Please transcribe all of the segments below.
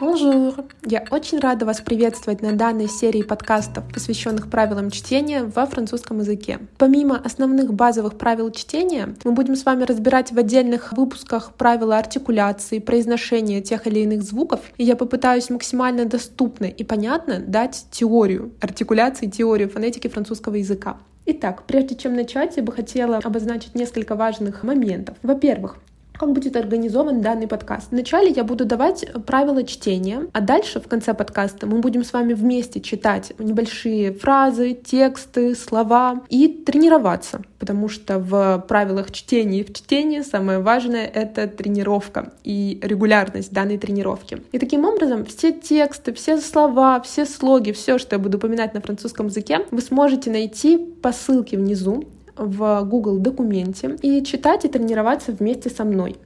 Bonjour! Я очень рада вас приветствовать на данной серии подкастов, посвященных правилам чтения во французском языке. Помимо основных базовых правил чтения, мы будем с вами разбирать в отдельных выпусках правила артикуляции, произношения тех или иных звуков, и я попытаюсь максимально доступно и понятно дать теорию артикуляции, теорию фонетики французского языка. Итак, прежде чем начать, я бы хотела обозначить несколько важных моментов. Во-первых, как будет организован данный подкаст. Вначале я буду давать правила чтения, а дальше в конце подкаста мы будем с вами вместе читать небольшие фразы, тексты, слова и тренироваться, потому что в правилах чтения и в чтении самое важное — это тренировка и регулярность данной тренировки. И таким образом все тексты, все слова, все слоги, все, что я буду упоминать на французском языке, вы сможете найти по ссылке внизу в Google документе и читать и тренироваться вместе со мной.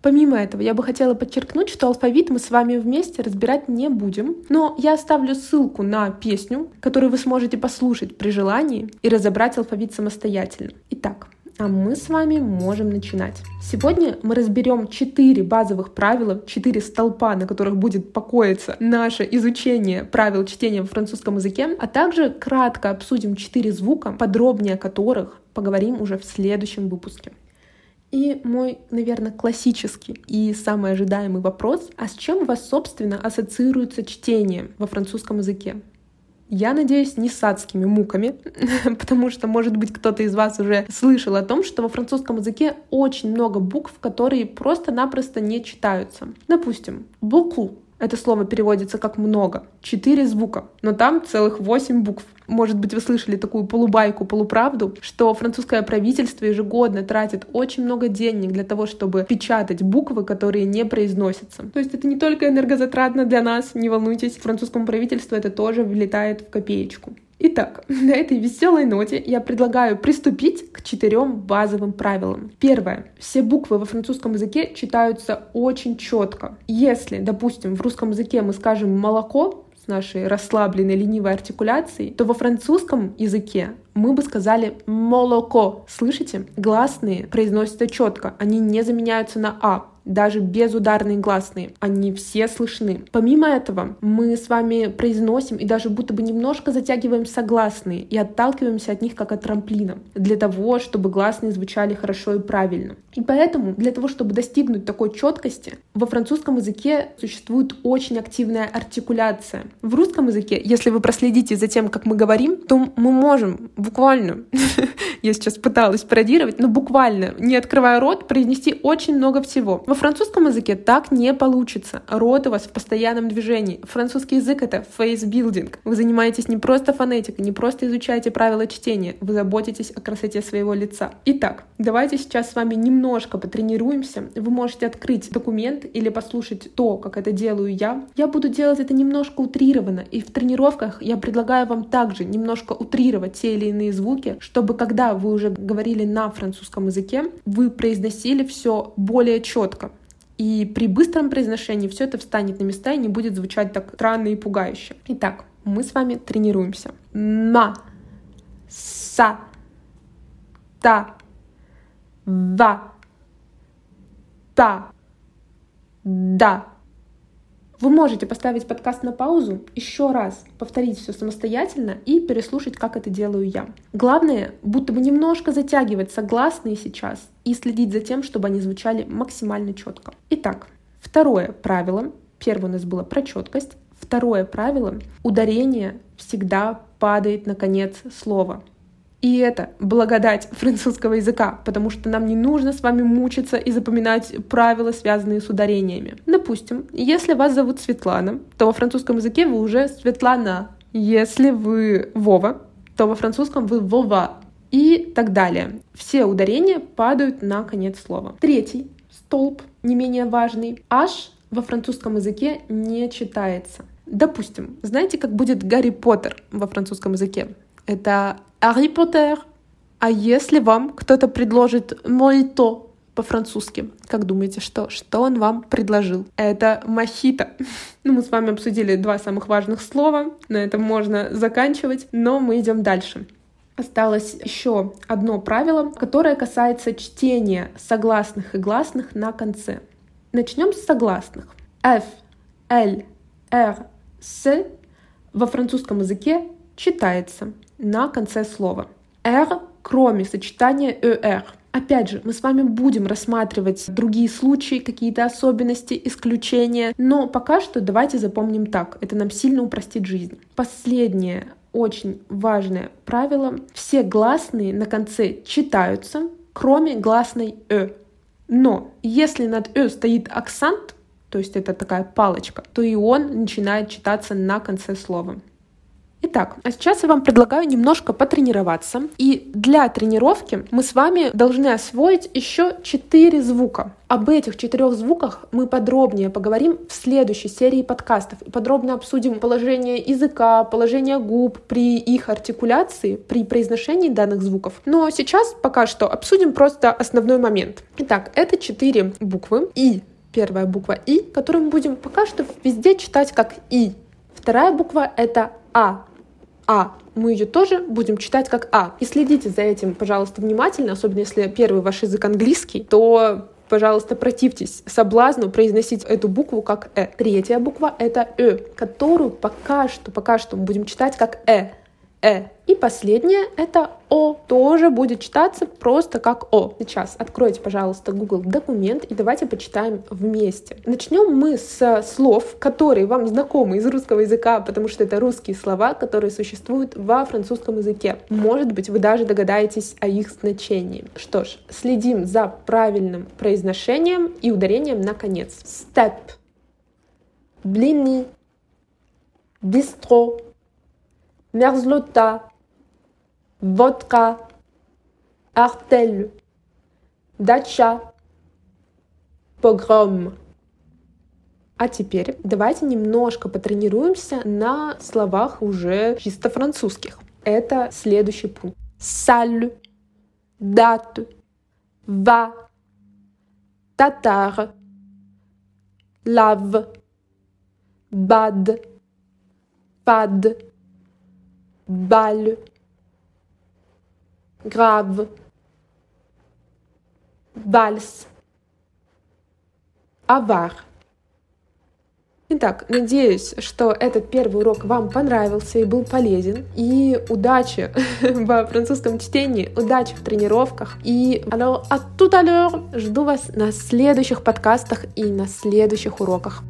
Помимо этого, я бы хотела подчеркнуть, что алфавит мы с вами вместе разбирать не будем, но я оставлю ссылку на песню, которую вы сможете послушать при желании и разобрать алфавит самостоятельно. Итак, а мы с вами можем начинать. Сегодня мы разберем четыре базовых правила, четыре столпа, на которых будет покоиться наше изучение правил чтения в французском языке, а также кратко обсудим четыре звука, подробнее о которых поговорим уже в следующем выпуске. И мой, наверное, классический и самый ожидаемый вопрос, а с чем у вас, собственно, ассоциируется чтение во французском языке? Я надеюсь, не с адскими муками, потому что, может быть, кто-то из вас уже слышал о том, что во французском языке очень много букв, которые просто-напросто не читаются. Допустим, beaucoup это слово переводится как «много». Четыре звука, но там целых восемь букв. Может быть, вы слышали такую полубайку, полуправду, что французское правительство ежегодно тратит очень много денег для того, чтобы печатать буквы, которые не произносятся. То есть это не только энергозатратно для нас, не волнуйтесь, французскому правительству это тоже влетает в копеечку. Итак, на этой веселой ноте я предлагаю приступить к четырем базовым правилам. Первое. Все буквы во французском языке читаются очень четко. Если, допустим, в русском языке мы скажем «молоко», с нашей расслабленной ленивой артикуляцией, то во французском языке мы бы сказали молоко. Слышите? Гласные произносятся четко, они не заменяются на а даже безударные гласные. Они все слышны. Помимо этого, мы с вами произносим и даже будто бы немножко затягиваем согласные и отталкиваемся от них как от трамплина, для того, чтобы гласные звучали хорошо и правильно. И поэтому для того, чтобы достигнуть такой четкости, во французском языке существует очень активная артикуляция. В русском языке, если вы проследите за тем, как мы говорим, то мы можем буквально, я сейчас пыталась пародировать, но буквально, не открывая рот, произнести очень много всего. Во французском языке так не получится. Рот у вас в постоянном движении. Французский язык — это фейсбилдинг. Вы занимаетесь не просто фонетикой, не просто изучаете правила чтения, вы заботитесь о красоте своего лица. Итак, давайте сейчас с вами немножко потренируемся. Вы можете открыть документ или послушать то, как это делаю я. Я буду делать это немножко утрированно, и в тренировках я предлагаю вам также немножко утрировать те или иные звуки, чтобы когда вы уже говорили на французском языке, вы произносили все более четко. И при быстром произношении все это встанет на места и не будет звучать так странно и пугающе. Итак, мы с вами тренируемся. Ма, са, та, ва, та, да. Вы можете поставить подкаст на паузу, еще раз повторить все самостоятельно и переслушать, как это делаю я. Главное, будто бы немножко затягивать согласные сейчас и следить за тем, чтобы они звучали максимально четко. Итак, второе правило. Первое у нас было про четкость. Второе правило — ударение всегда падает на конец слова. И это благодать французского языка, потому что нам не нужно с вами мучиться и запоминать правила, связанные с ударениями. Допустим, если вас зовут Светлана, то во французском языке вы уже Светлана. Если вы Вова, то во французском вы Вова. И так далее. Все ударения падают на конец слова. Третий столб, не менее важный. H во французском языке не читается. Допустим, знаете, как будет Гарри Поттер во французском языке? Это Harry Поттер. А если вам кто-то предложит мойто по-французски, как думаете, что? Что он вам предложил? Это мохито. Ну, мы с вами обсудили два самых важных слова, на этом можно заканчивать, но мы идем дальше. Осталось еще одно правило, которое касается чтения согласных и гласных на конце. Начнем с согласных. F, L, R, S во французском языке читается на конце слова. R, кроме сочетания ER. Опять же, мы с вами будем рассматривать другие случаи, какие-то особенности, исключения, но пока что давайте запомним так. Это нам сильно упростит жизнь. Последнее очень важное правило. Все гласные на конце читаются, кроме гласной «э». Но если над «э» стоит акцент, то есть это такая палочка, то и он начинает читаться на конце слова. Итак, а сейчас я вам предлагаю немножко потренироваться. И для тренировки мы с вами должны освоить еще четыре звука. Об этих четырех звуках мы подробнее поговорим в следующей серии подкастов подробно обсудим положение языка, положение губ при их артикуляции, при произношении данных звуков. Но сейчас пока что обсудим просто основной момент. Итак, это четыре буквы. И первая буква И, которую мы будем пока что везде читать как И. Вторая буква — это А. А. Мы ее тоже будем читать как А. И следите за этим, пожалуйста, внимательно, особенно если первый ваш язык английский, то пожалуйста, противьтесь соблазну произносить эту букву как «э». Третья буква — это «э», которую пока что, пока что мы будем читать как «э» э. И последнее это о, тоже будет читаться просто как о. Сейчас откройте, пожалуйста, Google документ и давайте почитаем вместе. Начнем мы с слов, которые вам знакомы из русского языка, потому что это русские слова, которые существуют во французском языке. Может быть, вы даже догадаетесь о их значении. Что ж, следим за правильным произношением и ударением на конец. Step, блины, бистро, Merzlota, Vodka, Artel, Дача, Погром. А теперь давайте немножко потренируемся на словах уже чисто французских. Это следующий пункт. Саль, дат, ва, татар, лав, бад, пад, balle, grave, вальс, авар. Итак, надеюсь, что этот первый урок вам понравился и был полезен. И удачи во французском чтении, удачи в тренировках. И alors, à tout à l'heure, жду вас на следующих подкастах и на следующих уроках.